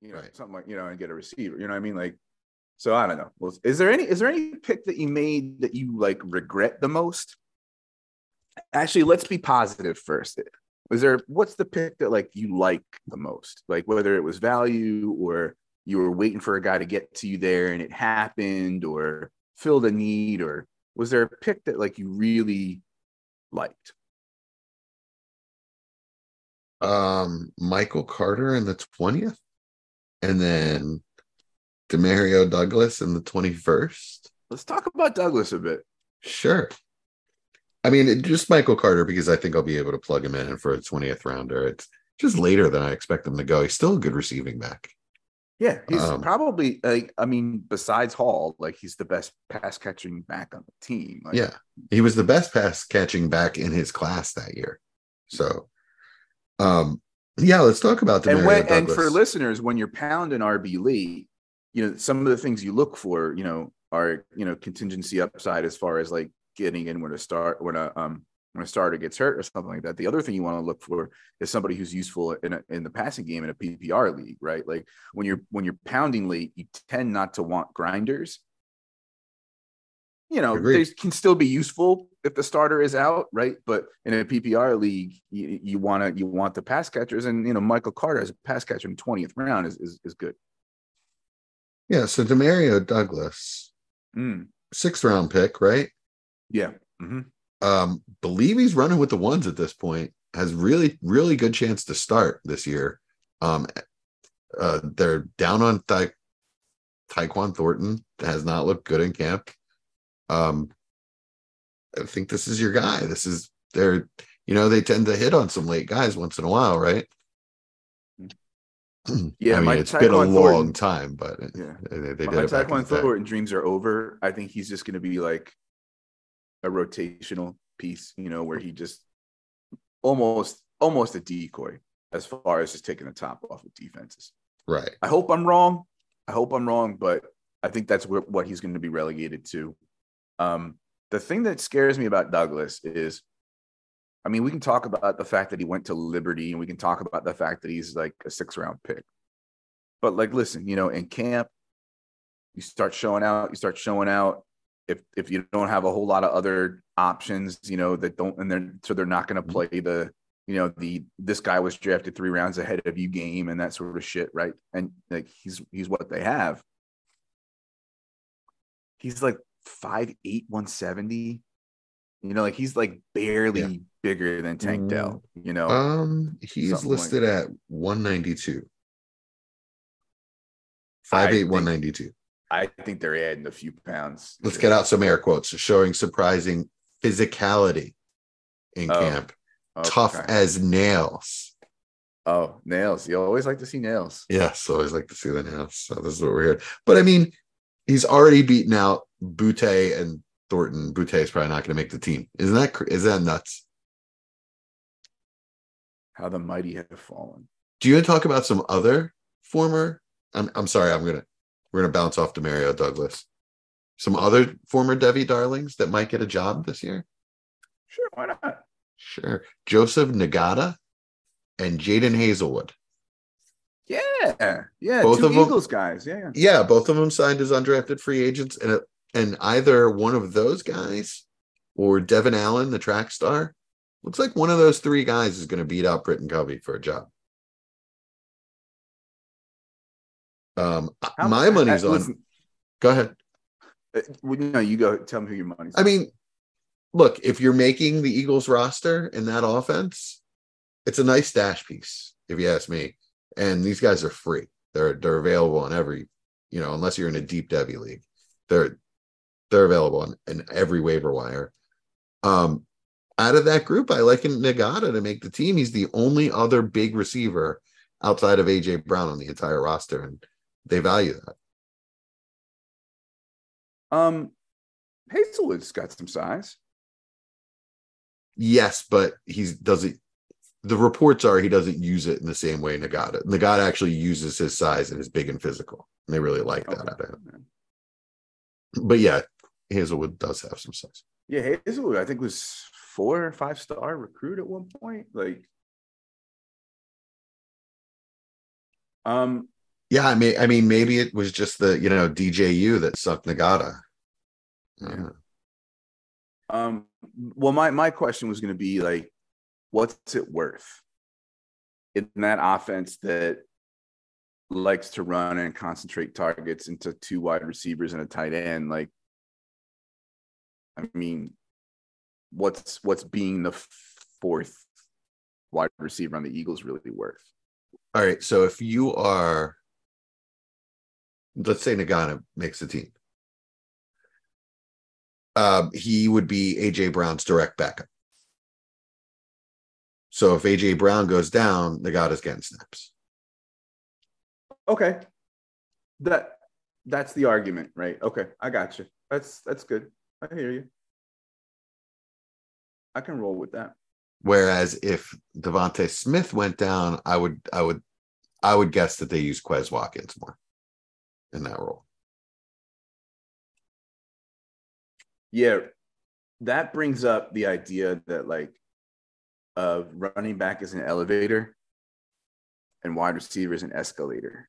you know, Right. something like you know, and get a receiver. You know what I mean? Like, so I don't know. Well, is there any is there any pick that you made that you like regret the most? Actually, let's be positive first. Was there what's the pick that like you like the most? Like whether it was value or you were waiting for a guy to get to you there and it happened or filled a need or was there a pick that like you really liked? Um, Michael Carter in the 20th, and then Demario Douglas in the 21st. Let's talk about Douglas a bit. Sure. I mean, it, just Michael Carter because I think I'll be able to plug him in for a 20th rounder. It's just later than I expect him to go. He's still a good receiving back. Yeah, he's Um, probably like I mean, besides Hall, like he's the best pass catching back on the team. Like, Yeah. He was the best pass catching back in his class that year. So, um, yeah, let's talk about Demario and when and for listeners, when you're pounding RB late, you know some of the things you look for, you know, are you know contingency upside as far as like getting in when a start when a um when a starter gets hurt or something like that. The other thing you want to look for is somebody who's useful in a, in the passing game in a PPR league, right? Like when you're when you're pounding late, you tend not to want grinders. You know, Agreed. they can still be useful if the starter is out, right? But in a PPR league, you, you want to you want the pass catchers, and you know Michael Carter as a pass catcher in twentieth round is, is is good. yeah, so Demario Douglas, Mm, sixth round pick, right? yeah, Mhm. um believe he's running with the ones at this point has really really good chance to start this year um uh they're down on Ty- Tyquan Thornton has not looked good in camp um I think this is your guy this is they're you know they tend to hit on some late guys once in a while right Yeah, I mean my it's been a long Thornton- time but yeah. they, they My did in the. Thornton dreams are over. I think he's just going to be like a rotational piece, you know, where he just almost almost a decoy as far as just taking the top off of defenses. right I hope I'm wrong. I hope I'm wrong, but I think that's what, what he's going to be relegated to. Um, the thing that scares me about Douglas is, I mean, we can talk about the fact that he went to Liberty, and we can talk about the fact that he's like a six round pick. But like, listen, you know, in camp, you start showing out. You start showing out. If if you don't have a whole lot of other options, you know, that don't, and they're so they're not going to mm-hmm. play the you know the this guy was drafted three rounds ahead of you game and that sort of shit right and like he's he's what they have he's like five eight, one seventy. you know like he's like barely Yeah. bigger than tank Mm. dell you know um he's something like listed at 192 I 5'8 think- 192 i think they're adding a few pounds Let's get out some air quotes showing surprising physicality in Oh, camp. Tough as nails. oh nails you always like to see nails Yes, always like to see the nails. So this is what we're here. But I mean, he's already beaten out Boutte and Thornton. Boutte is probably not going to make the team. Isn't that is that nuts? how the mighty have fallen Do you want to talk about some other former? I'm I'm sorry. I'm gonna we're gonna bounce off to Mario Douglas. Some other former Devy darlings that might get a job this year. sure why not Sure. Joseph Ngata and Jadon Haselwood. Yeah yeah Both of eagles guys yeah Yeah, both of them signed as undrafted free agents, and and either one of those guys or Devin Allen, the track star, looks like one of those three guys is going to beat out Britton Covey for a job. Um, How- my money's uh, on. listen, Go ahead. uh, well, no you go tell me who your money's I on. mean, look, if you're making the Eagles roster in that offense, it's a nice stash piece, if you ask me. And these guys are free. They're they're available on every, you know, unless you're in a deep devy league. They're they're available on, in every waiver wire. Um out of that group, I like Ngata to make the team. He's the only other big receiver outside of AJ Brown on the entire roster, and they value that. um Haselwood's got some size Yes, but he doesn't. The reports are he doesn't use it in the same way Ngata. Ngata actually uses his size and is big and physical. And they really like that Okay. out of him. But yeah, Haselwood does have some size. Yeah, Haselwood, I think was four or five star recruit at one point. Like, um, Yeah, I mean, I mean, maybe it was just the you know DJU that sucked Ngata. Yeah. Um. Well, my my question was going to be like, what's it worth in that offense that likes to run and concentrate targets into two wide receivers and a tight end? Like, I mean, what's what's being the fourth wide receiver on the Eagles really worth? All right, so if you are let's say Ngata makes the team. Um, he would be AJ Brown's direct backup. So if AJ Brown goes down, Ngata's getting snaps. Okay. That that's the argument, right? Okay, I got you. That's that's good. I hear you. I can roll with that. Whereas if DeVonta Smith went down, I would I would I would guess that they use Quez Watkins more in that role. Yeah, that brings up the idea that like uh running back is an elevator and wide receiver is an escalator.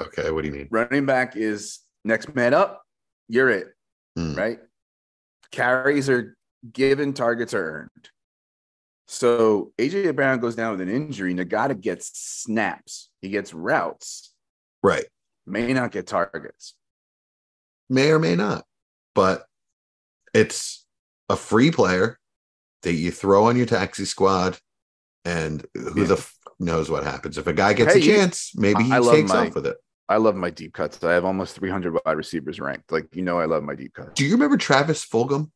Okay, what do you mean? Running back is next man up, you're it, Hmm. right? Carries are given, targets are earned. So AJ Brown goes down with an injury. Ngata gets snaps. He gets routes. Right. May not get targets. May or may not, but it's a free player that you throw on your taxi squad, and who the f- knows what happens if a guy gets Hey, a chance? Maybe he I takes my- off with it. I love my deep cuts. I have almost 300 wide receivers ranked. Like you know, I love my deep cuts. Do you remember Travis Fulgham?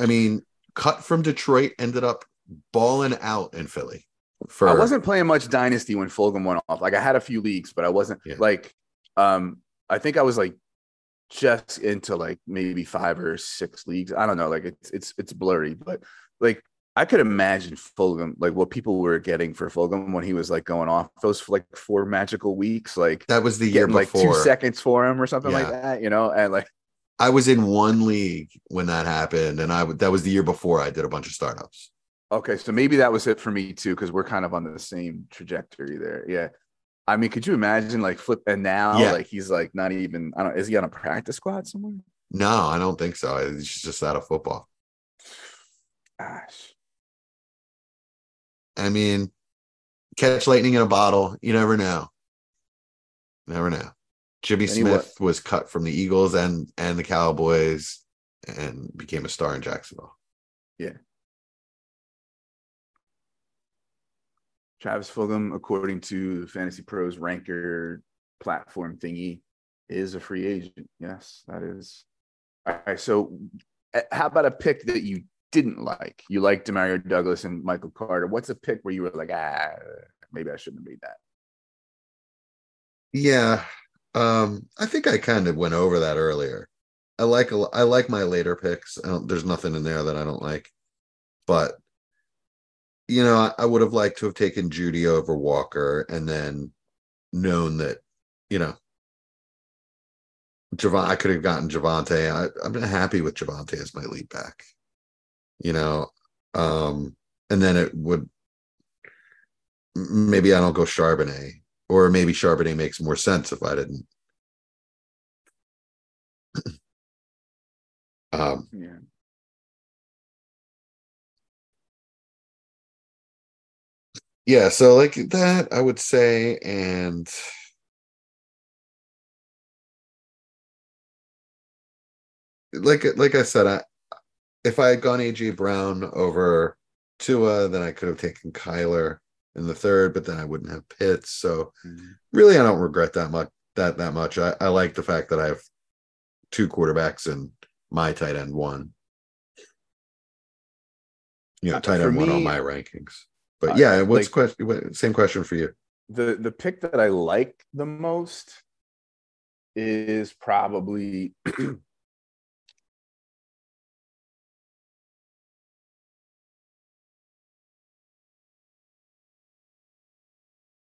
I mean, cut from Detroit, ended up balling out in Philly. For I wasn't playing much dynasty when Fulgham went off. Like I had a few leagues, but I wasn't Yeah. like um I think I was like just into like maybe five or six leagues. I don't know. Like it's it's it's blurry, but like I could imagine Fulgham, like what people were getting for Fulgham when he was like going off those like four magical weeks, like that was the year getting like two seconds for him or something like that, you know? And like I was in one league when that happened, and I that was the year before I did a bunch of startups. Okay, so maybe that was it for me too, because we're kind of on the same trajectory there. Yeah. I mean, could you imagine like flip and now Yeah. like he's like not even I don't is he on a practice squad somewhere? No, I don't think so. He's just out of football. Gosh. I mean, catch lightning in a bottle. You never know. Never know. Jimmy wa- Smith was cut from the Eagles and and the Cowboys and became a star in Jacksonville. Travis Fulgham, according to Fantasy Pros ranker platform thingy, is a free agent. Yes, that is. All right. So, uh, how about a pick that you didn't like? You liked Demario Douglas and Michael Carter. What's a pick where you were like, ah, maybe I shouldn't have made that? Yeah. Um, I think I kind of went over that earlier. I like I like my later picks. There's nothing in there that I don't like, but you know, I, would have liked to have taken Jeudy over Walker and then known that, you know, Javon, I could have gotten Javonte. I, I'm happy with Javonte as my lead back, you know, um, and then it would maybe I don't go Charbonnet, or maybe Charbonnet makes more sense if I didn't. um, Yeah. Yeah, so like that, I would say, and like like I said, I if I had gone AJ Brown over Tua, then I could have taken Kyler in the third, but then I wouldn't have Pitts. So Mhm. really, I don't regret that much. That that much. I, I like the fact that I have two quarterbacks and my tight end one. You know, Uh, tight end one on my rankings. But yeah, what's like- question? What, same question for you. the the pick that I like the most is probably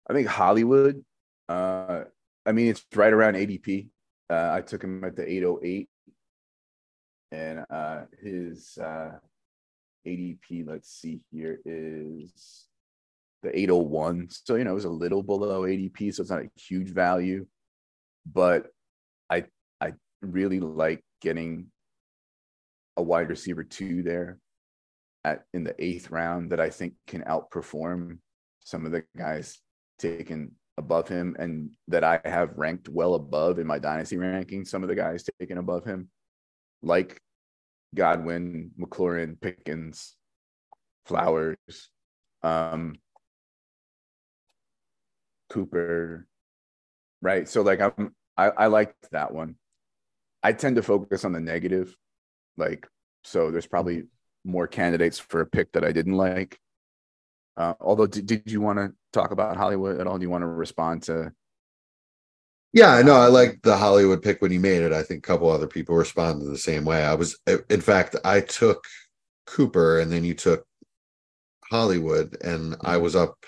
I think Hollywood. Uh, I mean, it's right around ADP. Uh, I took him at the 808, and uh, his uh, ADP, let's see here, is the 801. So, you know, it was a little below ADP, so it's not a huge value. But I I really like getting a wide receiver two there at in the eighth round that I think can outperform some of the guys taken above him and that I have ranked well above in my dynasty ranking. Some of the guys taken above him, like Godwin, McLaurin, Pickens, Flowers, um, Cooper, right? So like I'm I, I liked that one. I tend to focus on the negative, like so. There's probably more candidates for a pick that I didn't like. Uh, although, did, did you want to talk about Hollywood at all? Do you want to respond to? Yeah, I know. I like the Hollywood pick when you made it. I think a couple other people responded the same way. I was, in fact, I took Cooper and then you took Hollywood, and I mm-hmm. was up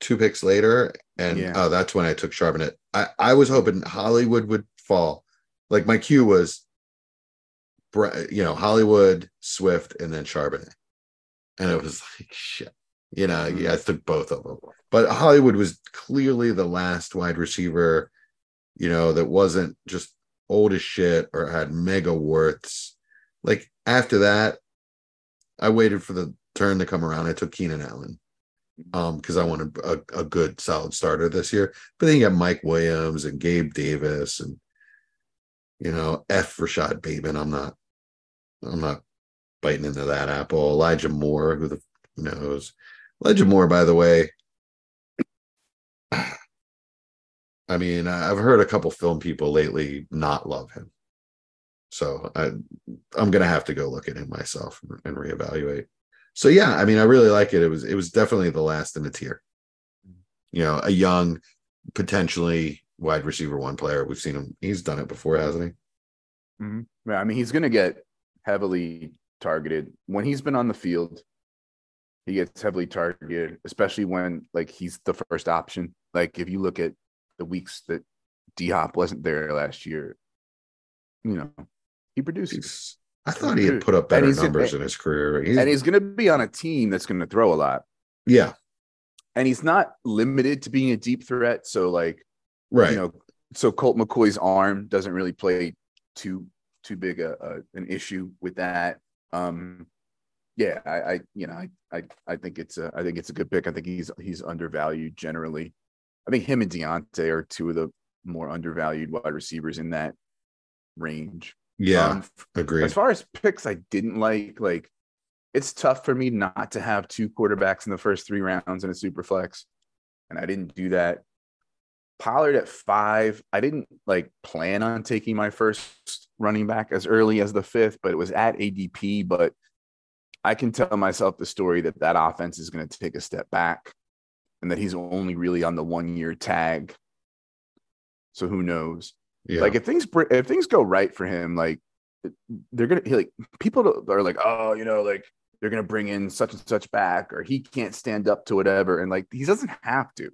two picks later, and yeah. oh, that's when I took Charbonnet. I I was hoping Hollywood would fall. Like my cue was, you know, Hollywood, Swift, and then Charbonnet, and it was like shit. You know, mm-hmm. yeah, I took both of them, but Hollywood was clearly the last wide receiver, you know, that wasn't just old as shit or had mega worths. Like after that, I waited for the turn to come around. I took Keenan Allen um because I wanted a, a good solid starter this year. But then you got Mike Williams and Gabe Davis and you know F Rashod Bateman. I'm not I'm not biting into that apple. Elijah Moore, who the who knows. Elijah Moore, by the way. I mean, I've heard a couple film people lately not love him. So I I'm gonna have to go look at him myself and reevaluate so yeah, I mean, I really like it. It was it was definitely the last in the tier. You know, a young, potentially wide receiver one player. We've seen him. He's done it before, hasn't he? Mm-hmm. Yeah, I mean, he's going to get heavily targeted when he's been on the field. He gets heavily targeted, especially when like he's the first option. Like if you look at the weeks that D Hop wasn't there last year, you know, he produces. I thought he had put up better numbers in his career. He's, and he's going to be on a team that's going to throw a lot. Yeah. And he's not limited to being a deep threat. So, like, right. You know, so Colt McCoy's arm doesn't really play too too big a, a an issue with that. Um, yeah, I, I you know I, I I think it's a I think it's a good pick. I think he's he's undervalued generally. I think him and Diontae are two of the more undervalued wide receivers in that range. Yeah, um, agree. As far as picks, I didn't like. Like, it's tough for me not to have two quarterbacks in the first three rounds in a super flex, and I didn't do that. Pollard at five. I didn't like plan on taking my first running back as early as the fifth, but it was at ADP. But I can tell myself the story that that offense is going to take a step back, and that he's only really on the one year tag. So who knows? Yeah. Like if things if things go right for him, like they're gonna like people are like, oh, you know, like they're gonna bring in such and such back, or he can't stand up to whatever, and like he doesn't have to.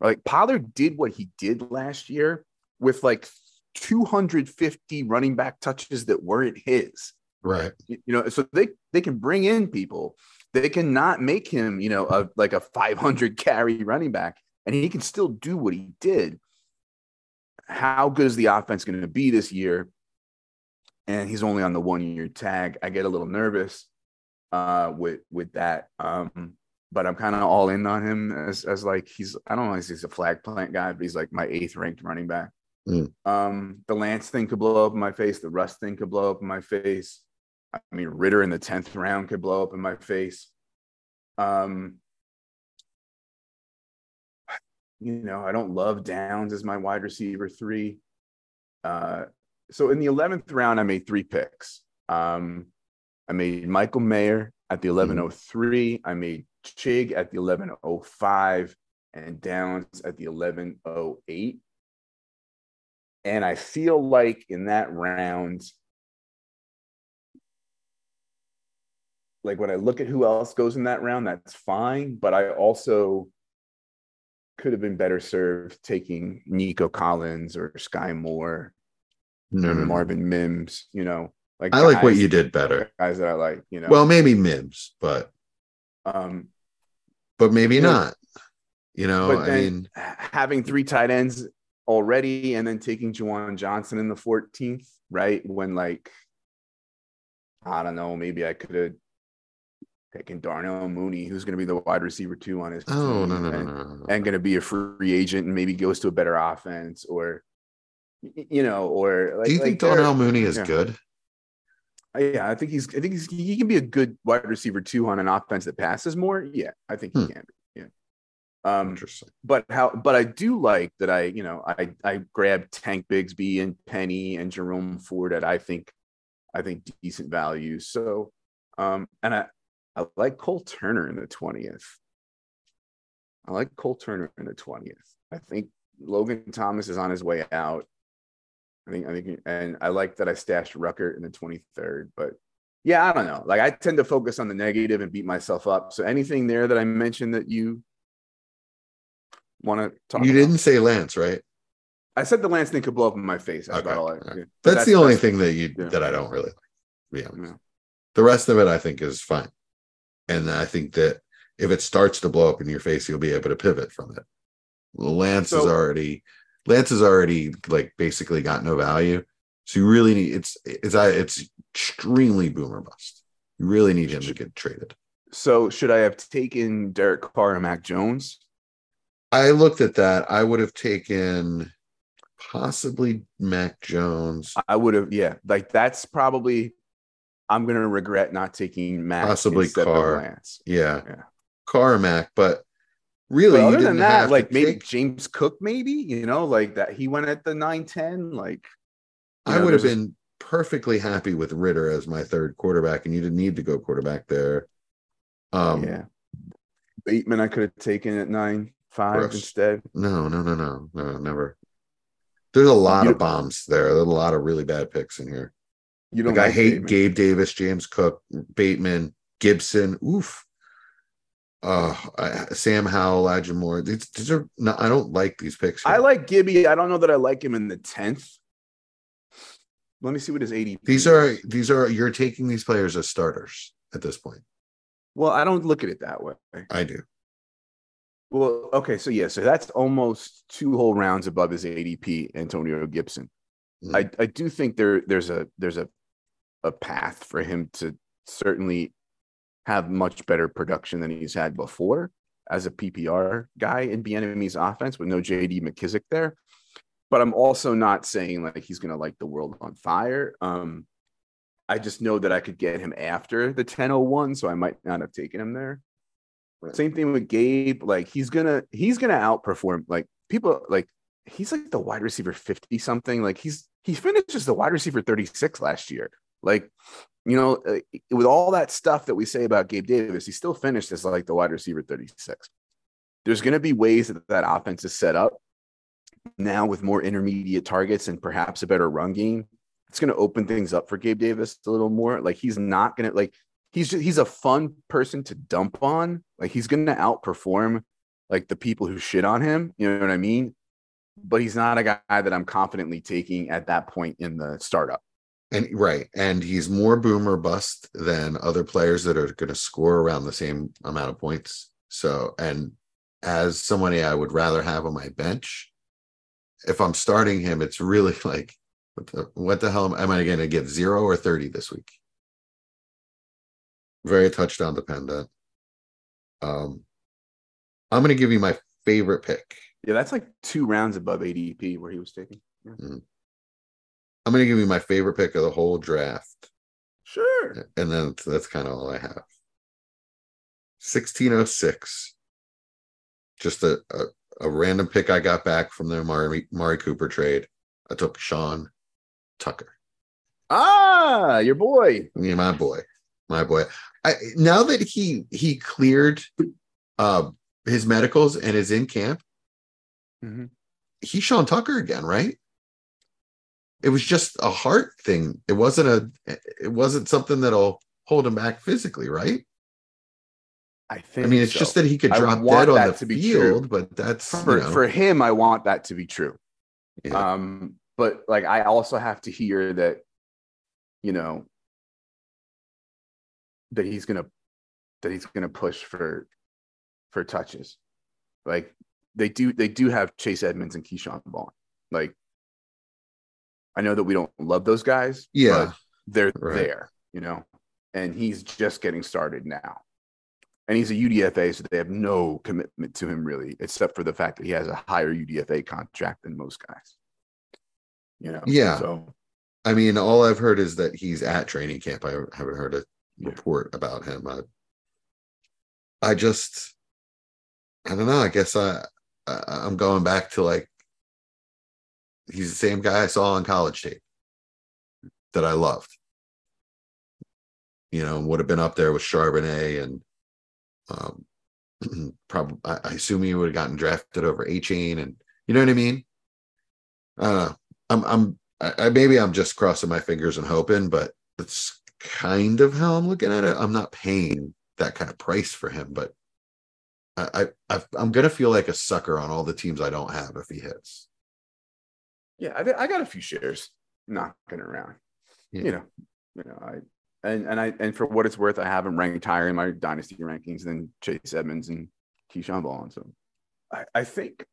Like Pollard did what he did last year with like 250 running back touches that weren't his. Right. You know, so they they can bring in people. They cannot make him, you know, a, like a 500 carry running back, and he can still do what he did how good is the offense going to be this year? And he's only on the one year tag. I get a little nervous uh, with with that. Um, but I'm kind of all in on him as as like he's I don't know if he's a flag plant guy, but he's like my eighth ranked running back. Mm. Um, the Lance thing could blow up in my face. The Russ thing could blow up in my face. I mean, Ridder in the tenth round could blow up in my face. Um, you know, I don't love Downs as my wide receiver three. Uh, so in the 11th round, I made three picks. Um, I made Michael Mayer at the 1103. Mm-hmm. I made Chig at the 1105 and Downs at the 1108. And I feel like in that round, like when I look at who else goes in that round, that's fine. But I also could have been better served taking Nico Collins or Skyy Moore or Marvin Mims, you know. Like I guys, like what you did better. Guys that I like, you know. Well, maybe Mims, but um but maybe not. You know, I mean, having three tight ends already and then taking Juwan Johnson in the 14th, right? When like I don't know, maybe I could have taken Darnell Mooney, who's gonna be the wide receiver two on his oh team no, no, no, and, no, no, no. and gonna be a free agent and maybe goes to a better offense or you know, or like, Do you think there- Darnell Mooney is yeah. good? Yeah, I think he's. I think he's. He can be a good wide receiver too on an offense that passes more. Yeah, I think he Hmm. can. Be. Yeah. Um, Interesting. but how? But I do like that. I you know I I grabbed Tank Bigsby and Penny and Jerome Ford at I think I think decent value. So, um, and I I like Cole Turner in the twentieth. I like Cole Turner in the twentieth. I think Logan Thomas is on his way out. I think I think and I like that I stashed Rucker in the 23rd, but yeah, I don't know. Like I tend to focus on the negative and beat myself up. So anything there that I mentioned that you want to talk You about? didn't say Lance, right? I said the Lance thing could blow up in my face. That's Okay, I okay. yeah. That's, the only that's- thing that you yeah. that I don't really like. to be honest. Yeah. The rest of it I think is fine. And I think that if it starts to blow up in your face, you'll be able to pivot from it. Lance is already Lance has already like basically got no value. So you really need it's it's I it's extremely boomer bust. You really need him to get traded. So should I have taken Derek Carr and Mac Jones? I looked at that. I would have taken possibly Mac Jones, I would have, yeah. Like that's probably I'm gonna regret not taking Mac Possibly Carr. of Lance. yeah, Yeah. Carr Mac, but really, But you other than didn't that, have like maybe take- James Cook, maybe you know, like that he went at the nine ten. Like I know, would have a- been perfectly happy with Ridder as my third quarterback, and you didn't need to go quarterback there. Um, yeah. Bateman, I could have taken at nine five Gross. instead. no, no, no, no, no, never. There's a lot You- of bombs there. There's a lot of really bad picks in here. You don't Like I hate Bateman. Gabe Davis, James Cook, Bateman, Gibson. Oof. Uh, I, Sam Howell, Elijah Moore. These, these are not. I don't like these picks. I like Gibby. I don't know that I like him in the tenth. Let me see what his ADP. these. Are these are you're taking these players as starters at this point? well, I don't look at it that way. I do. Well, okay, so yeah, so that's almost two whole rounds above his ADP, Antonio Gibson. I, I do think there there's a there's a a path for him to certainly have much better production than he's had before as a PPR guy in Bieniemy's offense with no JD McKissic there. But I'm also not saying like he's gonna light the world on fire. Um, I just know that I could get him after the 1001, so I might not have taken him there. Same thing with Gabe. Like he's gonna he's gonna outperform like people like he's like the wide receiver 50 something. Like he's he finishes the wide receiver 36 last year. Like, you know, uh, with all that stuff that we say about Gabe Davis, he still finished as like the wide receiver 36. There's going to be ways that that offense is set up now with more intermediate targets and perhaps a better run game. It's going to open things up for Gabe Davis a little more. Like he's not going to like he's just, he's a fun person to dump on. Like he's going to outperform like the people who shit on him. You know what I mean? But he's not a guy that I'm confidently taking at that point in the startup. And right, and he's more boomer bust than other players that are going to score around the same amount of points. So, and as somebody I would rather have on my bench, if I'm starting him, it's really like, what the, what the hell am I going to get zero or thirty this week? Very touchdown dependent. Um, I'm going to give you my favorite pick. Yeah, that's like two rounds above ADP where he was taken. Yeah. I'm going to give you my favorite pick of the whole draft. Sure. and then that's, that's kind of all I have. 1606. Just a, a, a random pick I got back from the Mari, Mari Cooper trade. I took Sean Tucker. Ah, your boy. Yeah, my boy. My boy. I now that he he cleared uh his medicals and is in camp, Mhm. he's Sean Tucker again, right? It was just a heart thing. It wasn't a it wasn't something that'll hold him back physically, right? I think. I mean, it's so. just that he could drop dead on that the field, but that's for you know, for him, I want that to be true. Yeah. Um, but like I also have to hear that, you know, that he's gonna that he's gonna push for for touches. Like they do, they do have Chase Edmonds and Ke'Shawn Vaughn. Like I know that we don't love those guys. Yeah. but they're Right. there, you know, and he's just getting started now. And he's a UDFA, so they have no commitment to him really, except for the fact that he has a higher UDFA contract than most guys. You know, Yeah. So I mean, all I've heard is that he's at training camp. I haven't heard a Yeah. report about him. I, I just, I don't know. I guess I, I'm going back to like, he's the same guy I saw on college tape that I loved. You know, would have been up there with Charbonnet and, um, probably I, I assume he would have gotten drafted over Achane, and you know what I mean. I don't know. I'm, I'm, I maybe I'm just crossing my fingers and hoping, but that's kind of how I'm looking at it. I'm not paying that kind of price for him, but I, I I'm gonna feel like a sucker on all the teams I don't have if he hits. yeah, I, I got a few shares knocking around. Yeah. You know, you know, I and and I and for what it's worth, I have him ranked higher in my dynasty rankings than Chase Edmonds and Ke'Shawn Vaughn. So I, I think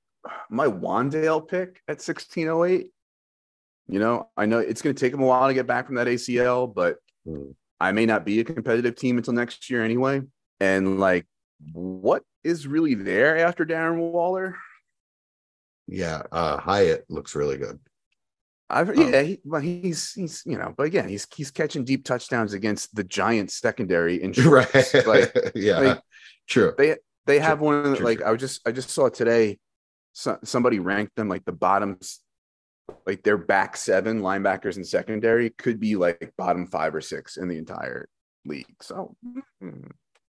my Wan'Dale pick at 1608. You know, I know it's going to take him a while to get back from that ACL, but Hmm. I may not be a competitive team until next year anyway. And like, what is really there after Darren Waller? Yeah, uh Hyatt looks really good. I've Um, yeah, he, well, he's he's you know, but again, he's he's catching deep touchdowns against the Giants secondary in right. like yeah, like, true. they they have True, one of the, true, like true. I was just I just saw today so, somebody ranked them like the bottoms like their back seven linebackers and secondary could be like bottom five or six in the entire league. So hmm,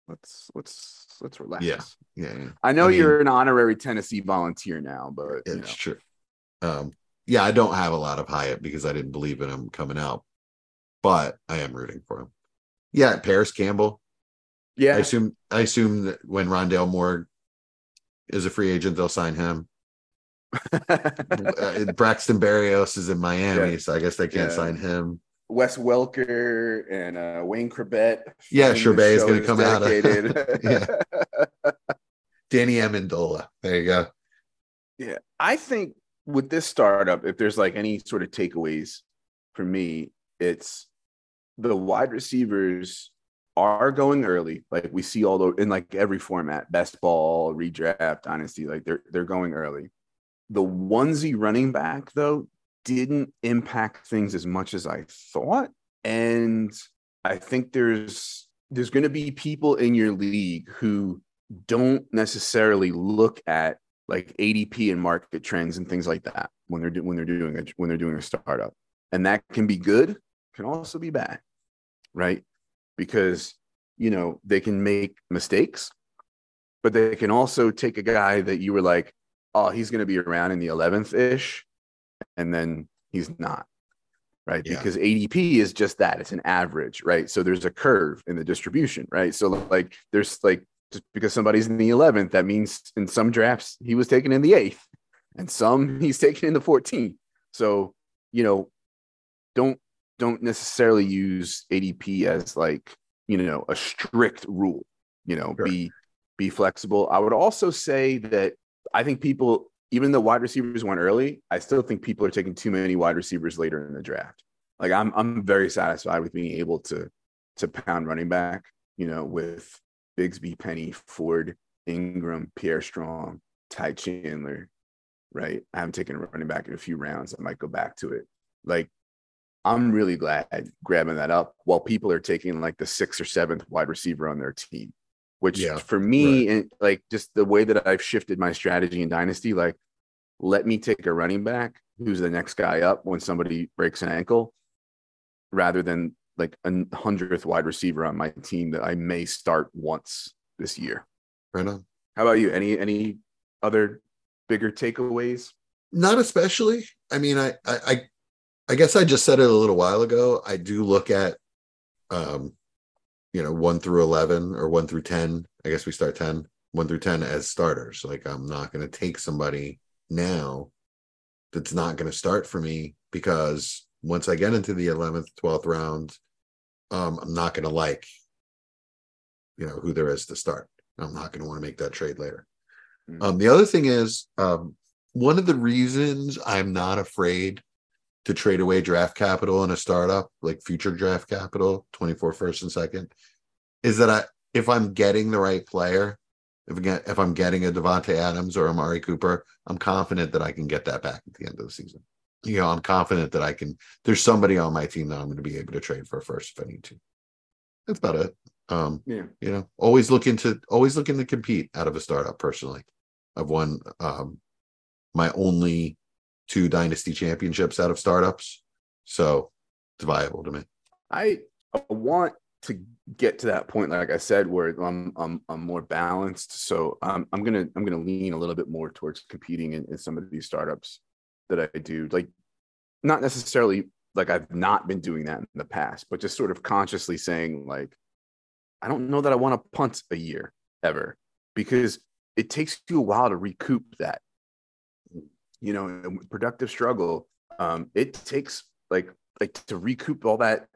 let's let's let's relax. Yeah. Yeah, yeah. I know I mean- you're an honorary Tennessee volunteer now, but you know, it's true. Um, yeah, I don't have a lot of Hyatt because I didn't believe in him coming out, but I am rooting for him. Yeah, Parris Campbell. Yeah, I assume I assume that when Rondale Moore is a free agent, they'll sign him. Uh, Braxton Berrios is in Miami, Yeah. so I guess they can't Yeah. sign him. Wes Welker and uh, Wayne Chrebet. Yeah, Chrebet is gonna come out of- Yeah. Danny Amendola. There you go. Yeah, I think with this startup, if there's like any sort of takeaways for me, it's the wide receivers are going early. Like we see all the in like every format, best ball, redraft, dynasty, like they're they're going early. The onesie running back though didn't impact things as much as I thought. And I think there's there's going to be people in your league who don't necessarily look at like ADP and market trends and things like that when they're do, when they're doing a, when they're doing a startup, and that can be good, can also be bad, right? Because you know they can make mistakes, but they can also take a guy that you were like, oh, he's going to be around in the eleventh ish, and then he's not, right? Yeah. Because ADP is just that; it's an average, right? So there's a curve in the distribution, right? So like there's like just because somebody's in the 11th, that means in some drafts he was taken in the eighth, and some he's taken in the 14th. So, you know, don't don't necessarily use ADP as like, you know, a strict rule. You know, Sure. be be flexible. I would also say that I think people, even though wide receivers went early, I still think people are taking too many wide receivers later in the draft. Like I'm I'm very satisfied with being able to to pound running back, you know, with Bigsby, Penny, Ford, Ingram, Pierre Strong, Ty Chandler, right? I haven't taken a running back in a few rounds. I might go back to it. Like, I'm really glad grabbing that up while people are taking like the sixth or seventh wide receiver on their team, which Yeah, for me, and like just the way that I've shifted my strategy in Dynasty, like, let me take a running back who's the next guy up when somebody breaks an ankle rather than like a hundredth wide receiver on my team that I may start once this year. Right on. How about you? Any any other bigger takeaways? Not especially. I mean, I, I, I guess I just said it a little while ago. I do look at, um, you know, one through eleven or one through ten. I guess we start 10, 1 through ten as starters. Like I'm not going to take somebody now that's not going to start for me because once I get into the eleventh, twelfth round, um, I'm not going to like, you know, who there is to start. I'm not going to want to make that trade later. Mm. Um, the other thing is, um, one of the reasons I'm not afraid to trade away draft capital in a startup, like future draft capital, 24 first and second, is that I if I'm getting the right player, if again if I'm getting a Davante Adams or Amari Cooper, I'm confident that I can get that back at the end of the season. You know, I'm confident that I can. There's somebody on my team that I'm going to be able to trade for first if I need to. That's about it. Um, Yeah. you know, always looking to always looking to compete out of a startup. Personally, I've won um, my only two dynasty championships out of startups, so it's viable to me. I want to get to that point, like I said, where I'm I'm, I'm more balanced. So um, I'm gonna I'm gonna lean a little bit more towards competing in, in some of these startups that I do. Like not necessarily like I've not been doing that in the past, but just sort of consciously saying like I don't know that I want to punt a year ever because it takes you a while to recoup that. You know, productive struggle. Um, it takes like like to recoup all that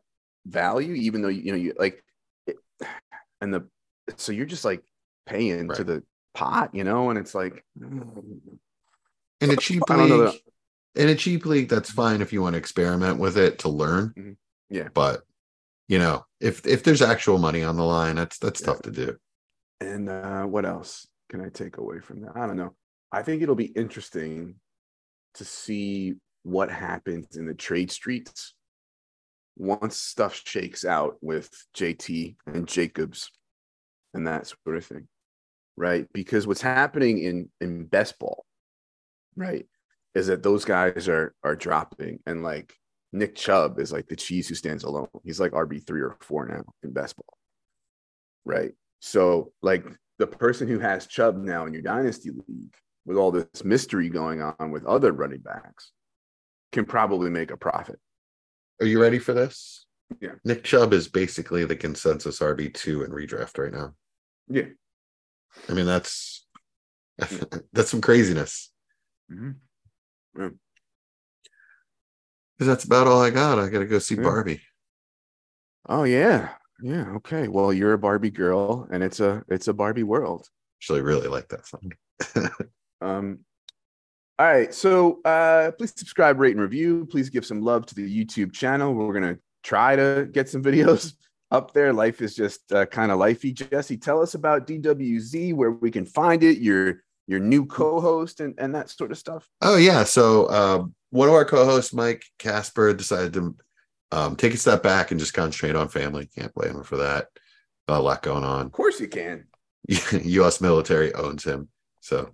value, even though you know you like, it, and the so you're just like paying to the pot, you know, and it's like In a cheap I don't know league, in a cheap league, that's fine if you want to experiment with it to learn. Mhm. Yeah. but you know, if if there's actual money on the line, that's that's Yeah. tough to do. And uh, what else can I take away from that? I don't know. I think it'll be interesting to see what happens in the trade streets once stuff shakes out with JT and Jacobs and that sort of thing. Right. Because what's happening in in best ball, right, is that those guys are are dropping and like Nick Chubb is like the cheese who stands alone. He's like RB three or four now in best ball. Right. So, like the person who has Chubb now in your dynasty league with all this mystery going on with other running backs can probably make a profit. Are you ready for this? Yeah. Nick Chubb is basically the consensus RB two in redraft right now. Yeah. I mean, that's that's some craziness. Mhm. Because that's about all I got. I got to go see Yeah. Barbie. Oh yeah. Yeah. Okay. Well, you're a Barbie girl and it's a it's a Barbie world. Actually, really like that song. Um, all right. So uh, please subscribe, rate, and review. Please give some love to the YouTube channel. We're going to try to get some videos up there. Life is just uh, kind of lifey. Jesse, tell us about DWZ, where we can find it, your your new co-host and, and that sort of stuff. Oh yeah. So um, one of our co-hosts, Mike Casper, decided to um, take a step back and just concentrate on family. Can't blame him for that. a lot going on. Of course you can. U.S. military owns him. So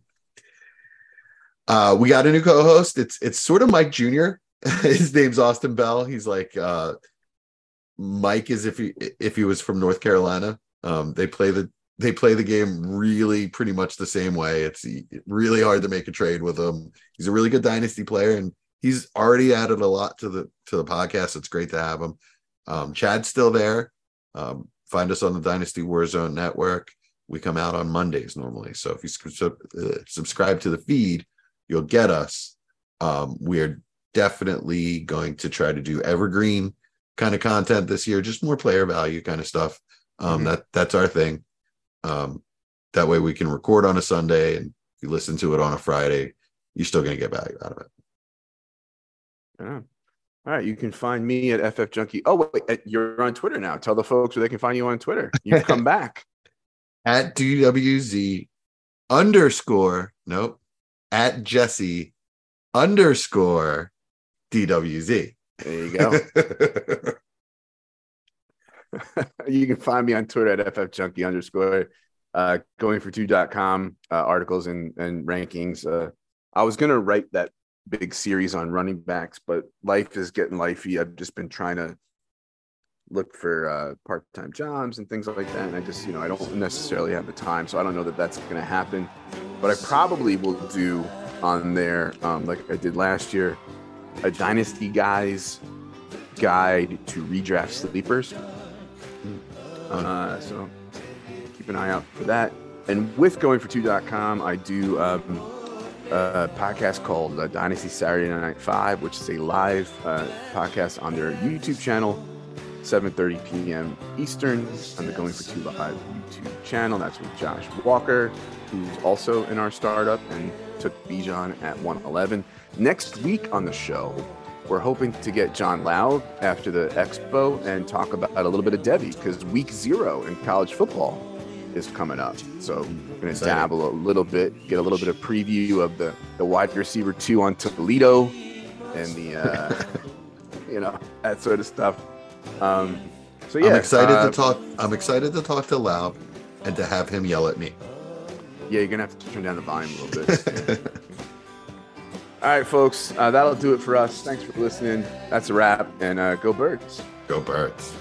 uh, we got a new co-host. It's it's sort of Mike Jr. His name's Austin Bell. He's like uh, Mike is if he if he was from North Carolina. Um, they play the they play the game really pretty much the same way. It's really hard to make a trade with him. He's a really good dynasty player, and he's already added a lot to the to the podcast. It's great to have him. Um, Chad's still there. Um, find us on the Dynasty Warzone network. We come out on Mondays normally. So if you uh, subscribe to the feed, you'll get us. Um, we're definitely going to try to do evergreen kind of content this year, just more player value kind of stuff. Um, Mhm. That that's our thing. Um, that way we can record on a Sunday, and you listen to it on a Friday, you're still going to get value out of it. Yeah. All right, you can find me at FF Junkie. Oh wait, you're on Twitter now. Tell the folks where they can find you on Twitter. You've come back. At DWZ underscore nope at Jesse underscore DWZ. There you go. you can find me on Twitter at ffjunkie underscore uh, going for two.com uh, articles and, and rankings. Uh, I was going to write that big series on running backs, but life is getting lifey. I've just been trying to look for uh, part-time jobs and things like that. And I just, you know, I don't necessarily have the time. So I don't know that that's going to happen, but I probably will do on there, um, like I did last year, a dynasty guys guide to redraft sleepers. Uh, so keep an eye out for that. And with going for I do um, a podcast called uh, Dynasty Saturday Night Five, which is a live uh, podcast on their YouTube channel. 7:30 p.m. Eastern on the Going for Two Live YouTube channel. That's with Josh Walker, who's also in our startup and took Bijan at 111. Next week on the show, we're hoping to get John Loud after the expo and talk about a little bit of Devy because week zero in college football is coming up. So we're going to dabble a little bit, get a little bit of preview of the, the wide receiver two on Toledo and the, uh, you know, that sort of stuff. Um, so yeah, I'm excited uh, to talk. I'm excited to talk to Loud and to have him yell at me. Yeah, you're gonna have to turn down the volume a little bit. All right, folks, uh, that'll do it for us. Thanks for listening. That's a wrap, and uh, go birds. Go birds.